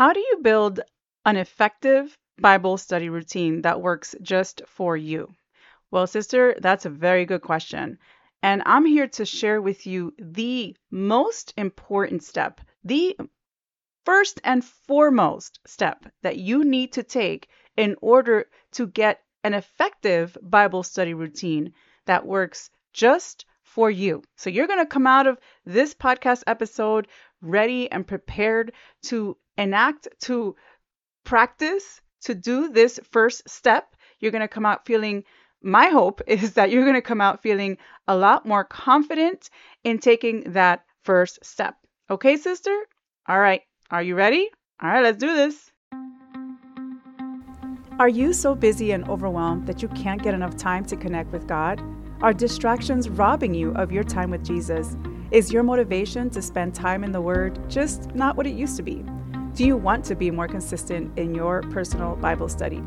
How do you build an effective Bible study routine that works just for you? Well, sister, that's a very good question. And I'm here to share with you the most important step, the first and foremost step that you need to take in order to get an effective Bible study routine that works just for you. So you're going to come out of this podcast episode ready and prepared to enact, to practice, to do this first step. You're going to come out feeling my hope is that you're going to come out feeling a lot more confident in taking that first step. Okay, sister? All right. Are you ready? All right, let's do this. Are you so busy and overwhelmed that you can't get enough time to connect with God? Are distractions robbing you of your time with Jesus? Is your motivation to spend time in the Word just not what it used to be? Do you want to be more consistent in your personal Bible study?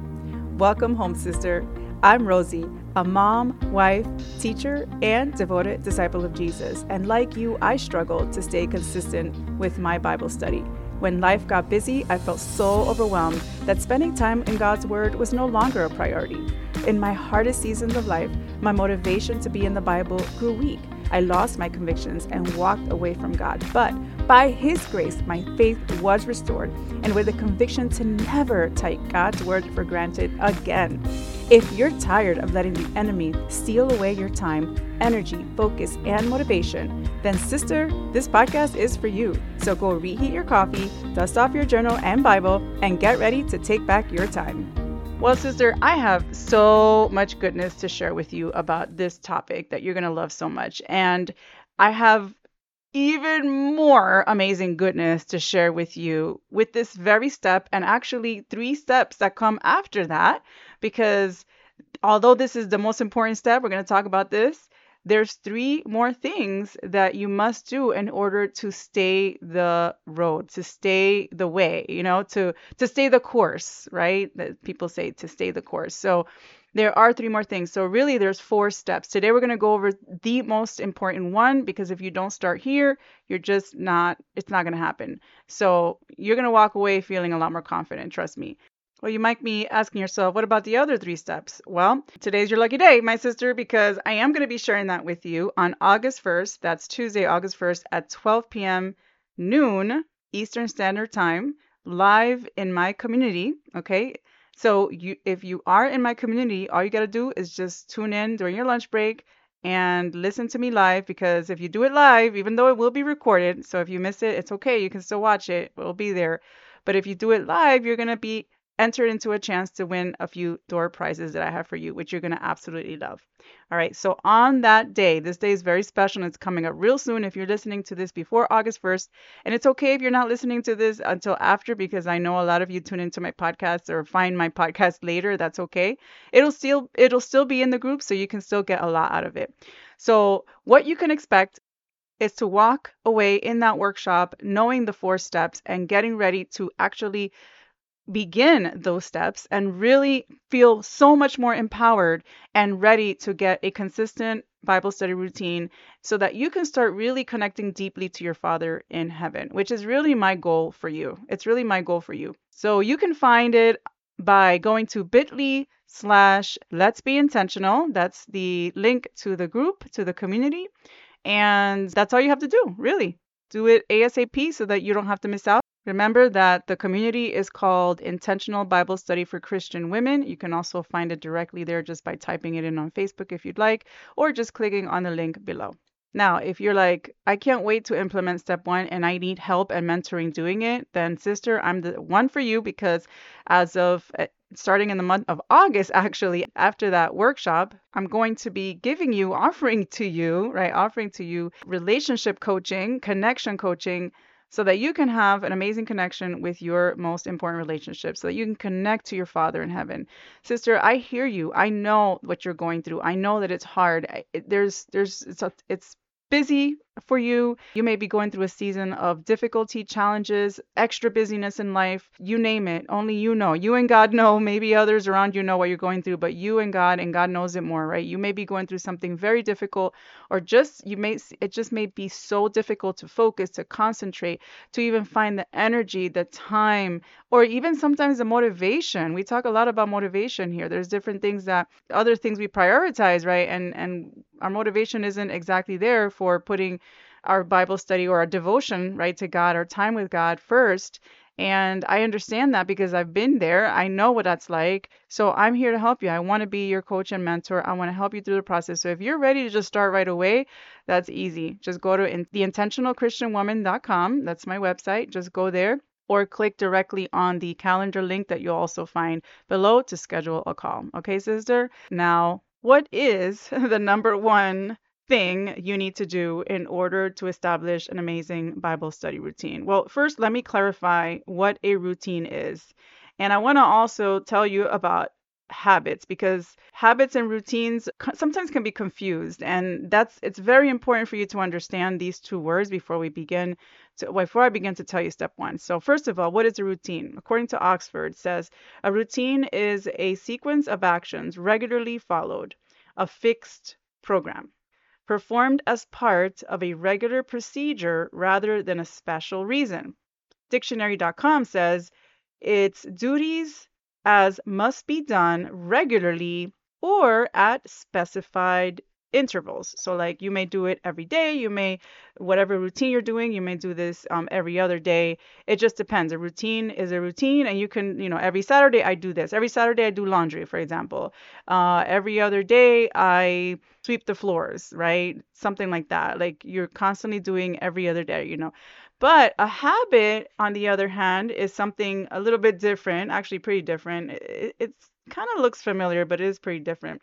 Welcome home, sister. I'm Rosie, a mom, wife, teacher, and devoted disciple of Jesus. And like you, I struggled to stay consistent with my Bible study. When life got busy, I felt so overwhelmed that spending time in God's Word was no longer a priority. In my hardest seasons of life, my motivation to be in the Bible grew weak. I lost my convictions and walked away from God. But by His grace, my faith was restored, and with a conviction to never take God's word for granted again. If you're tired of letting the enemy steal away your time, energy, focus, and motivation, then, sister, this podcast is for you. So go reheat your coffee, dust off your journal and Bible, and get ready to take back your time. Well, sister, I have so much goodness to share with you about this topic that you're going to love so much. And I have even more amazing goodness to share with you with this very step and actually three steps that come after that because although this is the most important step we're going to talk about this there's three more things that you must do in order to stay the road to stay the way you know to to stay the course right that people say to stay the course so there are three more things. So really there's four steps. Today we're going to go over the most important one because if you don't start here, you're just not it's not going to happen. So you're going to walk away feeling a lot more confident, trust me. Well, you might be asking yourself, what about the other three steps? Well, today's your lucky day, my sister, because I am going to be sharing that with you on August 1st. That's Tuesday, August 1st at 12 p.m. noon Eastern Standard Time, live in my community. Okay. So you, if you are in my community, all you got to do is just tune in during your lunch break and listen to me live because if you do it live, even though it will be recorded, so if you miss it, it's okay. You can still watch it. It'll be there. But if you do it live, you're going to be entered into a chance to win a few door prizes that I have for you, which you're going to absolutely love. All right, so on that day, this day is very special and it's coming up real soon if you're listening to this before August 1st. And it's okay if you're not listening to this until after because I know a lot of you tune into my podcast or find my podcast later. That's okay. It'll still it'll still be in the group so you can still get a lot out of it. So, what you can expect is to walk away in that workshop knowing the four steps and getting ready to actually begin those steps and really feel so much more empowered and ready to get a consistent Bible study routine so that you can start really connecting deeply to your Father in heaven, which is really my goal for you. It's really my goal for you. So you can find it by going to bit.ly slash let's be intentional. That's the link to the group, to the community. And that's all you have to do, really. Do it ASAP so that you don't have to miss out. Remember that the community is called Intentional Bible Study for Christian Women. You can also find it directly there just by typing it in on Facebook if you'd like, or just clicking on the link below. Now, if you're like, I can't wait to implement step one and I need help and mentoring doing it, then sister, I'm the one for you because as of eh, starting in the month of August, actually, after that workshop, I'm going to be giving you, offering to you, right, offering to you relationship coaching, connection coaching so that you can have an amazing connection with your most important relationship, so that you can connect to your Father in heaven. Sister, I hear you. I know what you're going through. I know that it's hard. There's, there's, it's, it's busy for you. You may be going through a season of difficulty, challenges, extra busyness in life, you name it. Only you know. You and God know. Maybe others around you know what you're going through, but you and God and God knows it more, right? You may be going through something very difficult or just you may it just may be so difficult to focus, to concentrate, to even find the energy, the time, or even sometimes the motivation. We talk a lot about motivation here. There's different things that other things we prioritize, right? And and our motivation isn't exactly there for putting our Bible study or our devotion, right, to God, our time with God first. And I understand that because I've been there. I know what that's like. So I'm here to help you. I want to be your coach and mentor. I want to help you through the process. So if you're ready to just start right away, that's easy. Just go to in- theintentionalchristianwoman.com. That's my website. Just go there or click directly on the calendar link that you'll also find below to schedule a call. Okay, sister? Now, what is the number one thing you need to do in order to establish an amazing Bible study routine? Well, first, let me clarify what a routine is. And I want to also tell you about habits because habits and routines sometimes can be confused and that's it's very important for you to understand these two words before we begin to before I begin to tell you step 1. So first of all, what is a routine? According to Oxford says a routine is a sequence of actions regularly followed, a fixed program performed as part of a regular procedure rather than a special reason. Dictionary.com says it's duties as must be done regularly or at specified intervals. So like you may do it every day, you may whatever routine you're doing, you may do this um, every other day. It just depends. A routine is a routine, and you can you know every Saturday I do this. Every Saturday I do laundry, for example. Uh, every other day I sweep the floors, right? Something like that. Like you're constantly doing every other day, you know. But a habit, on the other hand, is something a little bit different, actually pretty different. It, it's kind of looks familiar, but it is pretty different.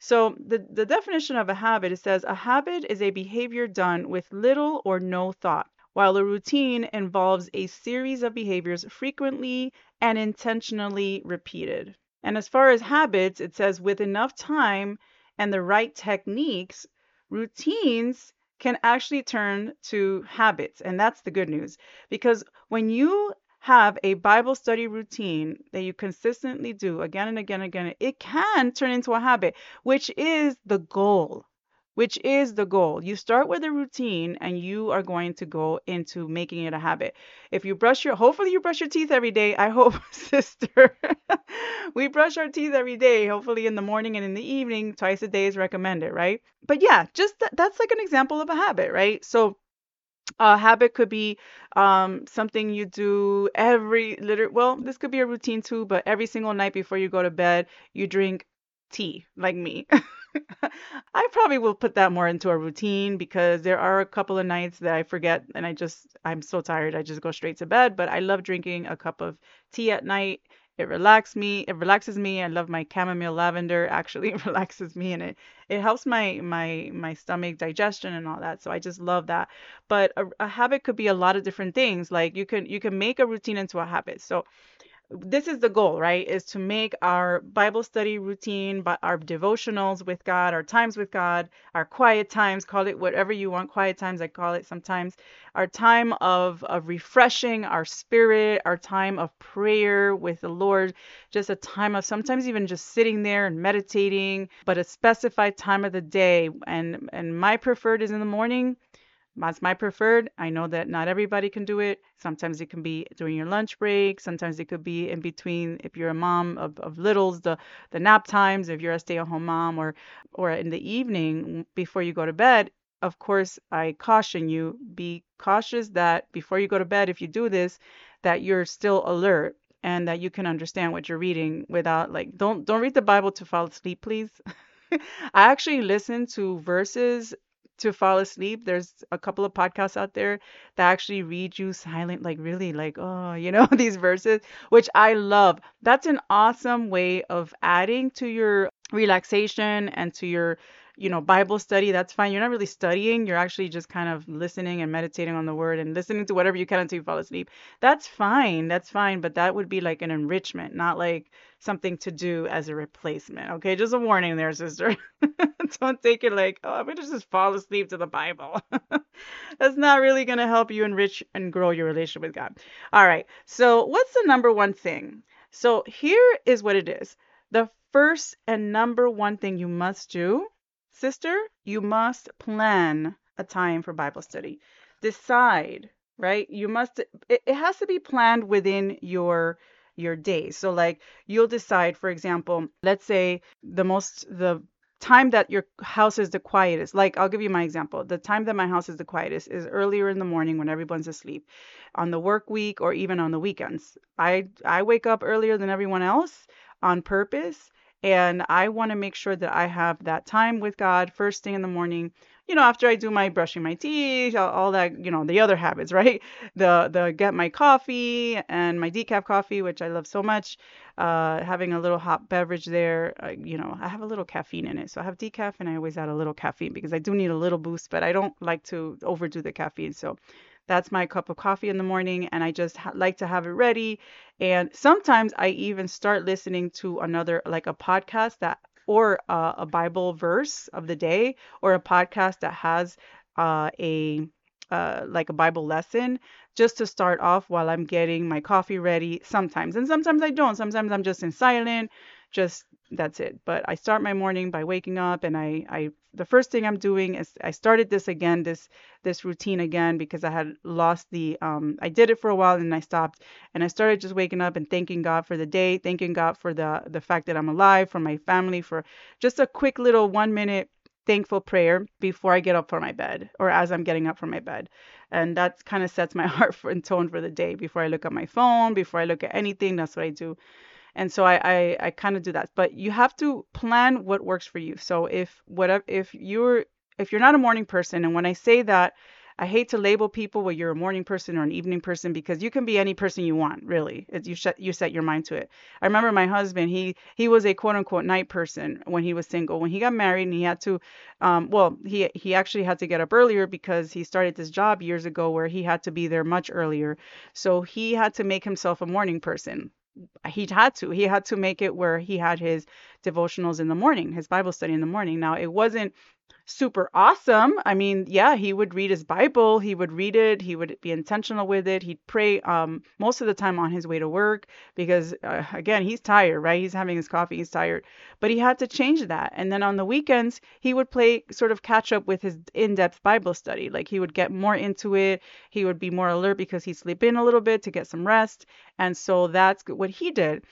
So the, the definition of a habit, it says a habit is a behavior done with little or no thought, while a routine involves a series of behaviors frequently and intentionally repeated. And as far as habits, it says with enough time and the right techniques, routines can actually turn to habits. And that's the good news. Because when you have a Bible study routine that you consistently do again and again and again, it can turn into a habit, which is the goal. Which is the goal. You start with a routine and you are going to go into making it a habit. If you brush your, hopefully you brush your teeth every day. I hope, sister. we brush our teeth every day, hopefully in the morning and in the evening. Twice a day is recommended, right? But yeah, just that, that's like an example of a habit, right? So a habit could be um, something you do every liter well, this could be a routine too, but every single night before you go to bed, you drink tea, like me. I probably will put that more into a routine because there are a couple of nights that I forget and I just I'm so tired I just go straight to bed, but I love drinking a cup of tea at night it relaxes me. It relaxes me. I love my chamomile lavender. Actually, it relaxes me and it it helps my my my stomach digestion and all that. So I just love that. But a, a habit could be a lot of different things. Like you can you can make a routine into a habit. So this is the goal, right? Is to make our Bible study routine, but our devotionals with God, our times with God, our quiet times, call it whatever you want, quiet times, I call it sometimes, our time of, of refreshing our spirit, our time of prayer with the Lord, just a time of sometimes even just sitting there and meditating, but a specified time of the day. And and my preferred is in the morning that's my preferred. I know that not everybody can do it. Sometimes it can be during your lunch break. Sometimes it could be in between if you're a mom of, of littles, the, the nap times, if you're a stay-at-home mom or or in the evening before you go to bed. Of course, I caution you, be cautious that before you go to bed, if you do this, that you're still alert and that you can understand what you're reading without like don't don't read the Bible to fall asleep, please. I actually listen to verses to fall asleep. There's a couple of podcasts out there that actually read you silent, like really, like, oh, you know, these verses, which I love. That's an awesome way of adding to your relaxation and to your you know, Bible study, that's fine. You're not really studying. You're actually just kind of listening and meditating on the word and listening to whatever you can until you fall asleep. That's fine. That's fine. But that would be like an enrichment, not like something to do as a replacement. Okay. Just a warning there, sister. Don't take it like, oh, I'm going to just fall asleep to the Bible. that's not really going to help you enrich and grow your relationship with God. All right. So, what's the number one thing? So, here is what it is. The first and number one thing you must do, sister, you must plan a time for Bible study. Decide, right? You must it, it has to be planned within your your day. So like you'll decide, for example, let's say the most the time that your house is the quietest. Like I'll give you my example. The time that my house is the quietest is earlier in the morning when everyone's asleep. On the work week or even on the weekends. I I wake up earlier than everyone else on purpose and I want to make sure that I have that time with God first thing in the morning. You know, after I do my brushing my teeth, all, that, you know, the other habits, right? The the get my coffee and my decaf coffee, which I love so much. Uh, having a little hot beverage there, uh, you know, I have a little caffeine in it, so I have decaf and I always add a little caffeine because I do need a little boost, but I don't like to overdo the caffeine. So that's my cup of coffee in the morning, and I just ha- like to have it ready. And sometimes I even start listening to another, like a podcast that, or uh, a Bible verse of the day, or a podcast that has uh, a uh, like a Bible lesson just to start off while I'm getting my coffee ready sometimes. And sometimes I don't. Sometimes I'm just in silent, just that's it. But I start my morning by waking up and I, I the first thing I'm doing is I started this again, this this routine again because I had lost the um I did it for a while and I stopped and I started just waking up and thanking God for the day, thanking God for the the fact that I'm alive, for my family, for just a quick little one minute thankful prayer before I get up for my bed or as I'm getting up from my bed. And that kind of sets my heart for, and tone for the day before I look at my phone, before I look at anything. That's what I do and so I I, I kind of do that. But you have to plan what works for you. So if whatever if you're if you're not a morning person, and when I say that, I hate to label people where you're a morning person or an evening person because you can be any person you want, really. You set you set your mind to it. I remember my husband, he he was a quote unquote night person when he was single. When he got married and he had to um well, he he actually had to get up earlier because he started this job years ago where he had to be there much earlier. So he had to make himself a morning person he had to he had to make it where he had his devotionals in the morning his bible study in the morning. Now it wasn't super awesome. I mean yeah he would read his bible he would read it he would be intentional with it he'd pray um, most of the time on his way to work because uh, again he's tired right? He's having his coffee he's tired. But he had to change that. And then on the weekends he would play sort of catch up with his in-depth bible study. Like he would get more into it he would be more alert because he'd sleep in a little bit to get some rest. And so that's what he did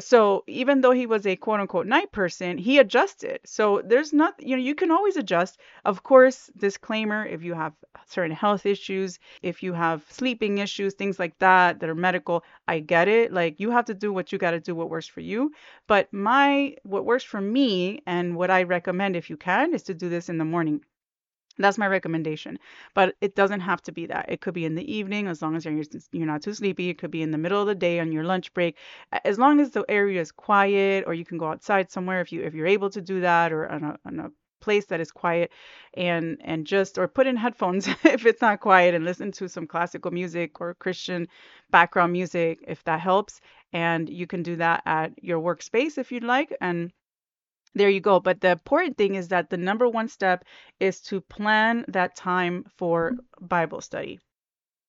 so even though he was a quote unquote night person, he adjusted. So there's not, you know, you can always adjust. Of course, disclaimer if you have certain health issues, if you have sleeping issues, things like that that are medical, I get it. Like you have to do what you got to do, what works for you. But my, what works for me and what I recommend if you can is to do this in the morning. That's my recommendation. But it doesn't have to be that. It could be in the evening as long as you're you're not too sleepy. It could be in the middle of the day on your lunch break. As long as the area is quiet or you can go outside somewhere if you if you're able to do that or on a, on a place that is quiet and and just or put in headphones if it's not quiet and listen to some classical music or Christian background music if that helps and you can do that at your workspace if you'd like and there you go. But the important thing is that the number one step is to plan that time for Bible study.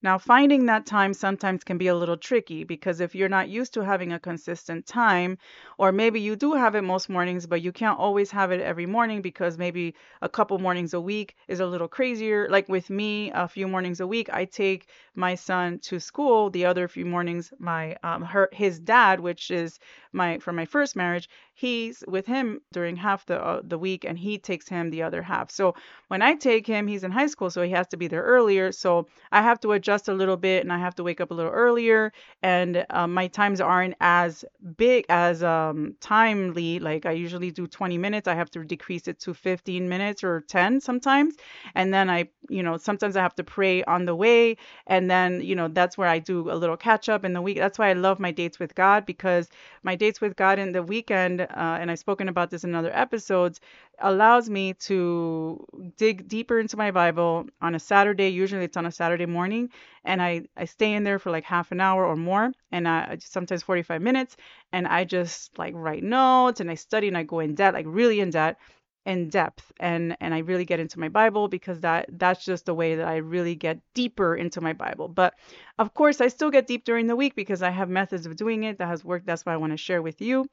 Now, finding that time sometimes can be a little tricky because if you're not used to having a consistent time, or maybe you do have it most mornings, but you can't always have it every morning because maybe a couple mornings a week is a little crazier. Like with me, a few mornings a week, I take my son to school. The other few mornings, my um, her his dad, which is my from my first marriage, he's with him during half the uh, the week, and he takes him the other half. So when I take him, he's in high school, so he has to be there earlier. So I have to adjust a little bit and I have to wake up a little earlier and uh, my times aren't as big as um, timely. Like I usually do 20 minutes. I have to decrease it to 15 minutes or 10 sometimes. And then I, you know, sometimes I have to pray on the way. And then, you know, that's where I do a little catch up in the week. That's why I love my dates with God because my dates with God in the weekend, uh, and I've spoken about this in other episodes, allows me to dig deeper into my Bible on a Saturday. Usually it's on a Saturday morning, and I, I stay in there for like half an hour or more, and I sometimes 45 minutes, and I just like write notes and I study and I go in depth, like really in depth in depth and and I really get into my Bible because that that's just the way that I really get deeper into my Bible. But of course, I still get deep during the week because I have methods of doing it that has worked. That's why I want to share with you.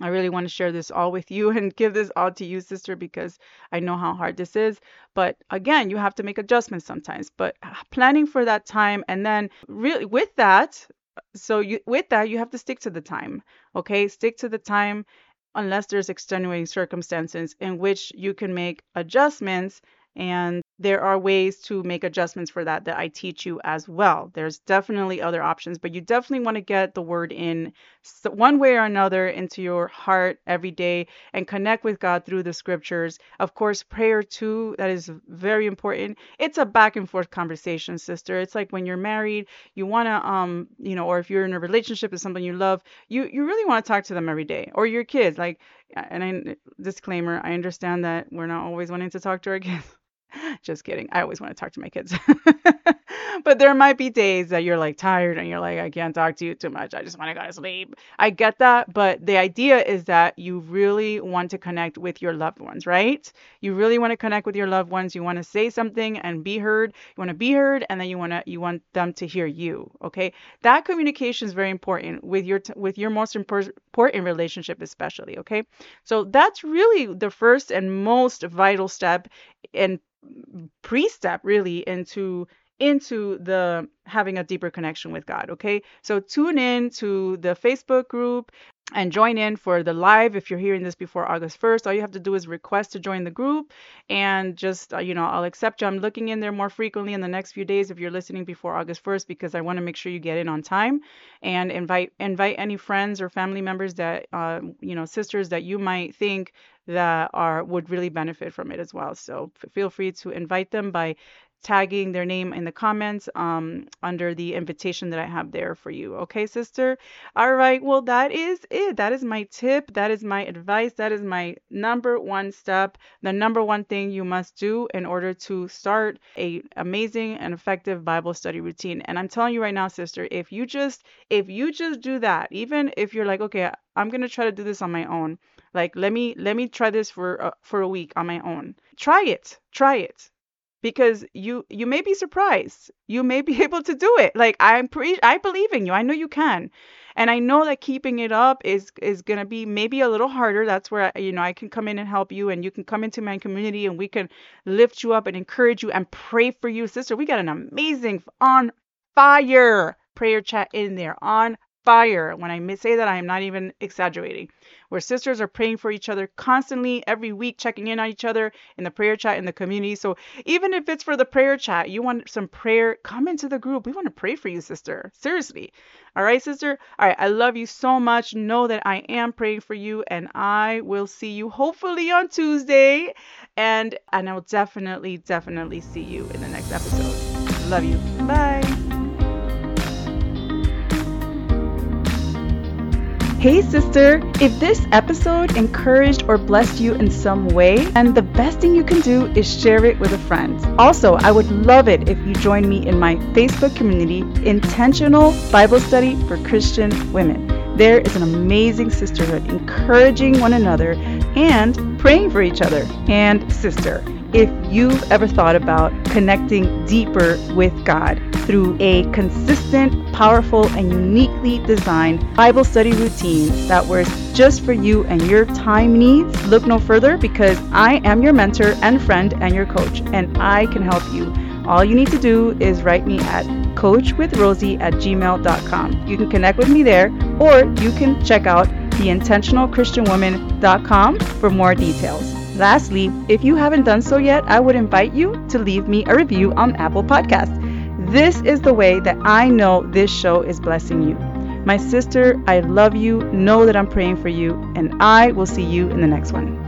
I really want to share this all with you and give this all to you, sister, because I know how hard this is. But again, you have to make adjustments sometimes. But ah, planning for that time and then really with that, so you with that you have to stick to the time. Okay, stick to the time unless there's extenuating circumstances in which you can make adjustments and there are ways to make adjustments for that that I teach you as well. There's definitely other options, but you definitely want to get the word in one way or another into your heart every day and connect with God through the scriptures. Of course, prayer too, that is very important. It's a back and forth conversation, sister. It's like when you're married, you want to um, you know, or if you're in a relationship with someone you love, you you really want to talk to them every day or your kids. Like and I disclaimer, I understand that we're not always wanting to talk to our kids. Just kidding. I always want to talk to my kids. but there might be days that you're like tired and you're like, I can't talk to you too much. I just want to go to sleep. I get that. But the idea is that you really want to connect with your loved ones, right? You really want to connect with your loved ones. You want to say something and be heard. You want to be heard and then you want to you want them to hear you. Okay. That communication is very important with your t- with your most important relationship, especially. Okay. So that's really the first and most vital step and mm, pre-step really into into the having a deeper connection with God. Okay. So tune in to the Facebook group and join in for the live if you're hearing this before August 1st. All you have to do is request to join the group and just, uh, you know, I'll accept you. I'm looking in there more frequently in the next few days if you're listening before August 1st because I want to make sure you get in on time and invite invite any friends or family members that, uh, you know, sisters that you might think that are would really benefit from it as well. So feel free to invite them by tagging their name in the comments um, under the invitation that I have there for you. Okay, sister? All right. Well, that is it. That is my tip. That is my advice. That is my number one step. The number one thing you must do in order to start a amazing and effective Bible study routine. And I'm telling you right now, sister, if you just if you just do that, even if you're like, okay, I'm gonna try to do this on my own. Like let me let me try this for uh, for a week on my own. Try it. Try it because you you may be surprised. You may be able to do it. Like i'm pre i believe in you. I know you can. And i know that keeping it up is is going to be maybe a little harder. That's where you know i can come in and help you and you can come into my community and we can lift you up and encourage you and pray for you. Sister we got an amazing on fire prayer chat in there on fire when i say that i am not even exaggerating where sisters are praying for each other constantly every week, checking in on each other in the prayer chat in the community. So even if it's for the prayer chat, you want some prayer, come into the group. We want to pray for you, sister. Seriously. All right, sister. All right. I love you so much. Know that I am praying for you, and I will see you hopefully on Tuesday. And and I will definitely, definitely see you in the next episode. Love you. Bye. Hey, sister! If this episode encouraged or blessed you in some way, then the best thing you can do is share it with a friend. Also, I would love it if you join me in my Facebook community, Intentional Bible Study for Christian Women. There is an amazing sisterhood, encouraging one another and praying for each other. And, sister, if you've ever thought about connecting deeper with God through a consistent, powerful, and uniquely designed Bible study routine that works just for you and your time needs, look no further because I am your mentor and friend and your coach, and I can help you. All you need to do is write me at coachwithrosie at gmail.com. You can connect with me there, or you can check out theintentionalchristianwoman.com for more details. Lastly, if you haven't done so yet, I would invite you to leave me a review on Apple Podcasts. This is the way that I know this show is blessing you. My sister, I love you. Know that I'm praying for you, and I will see you in the next one.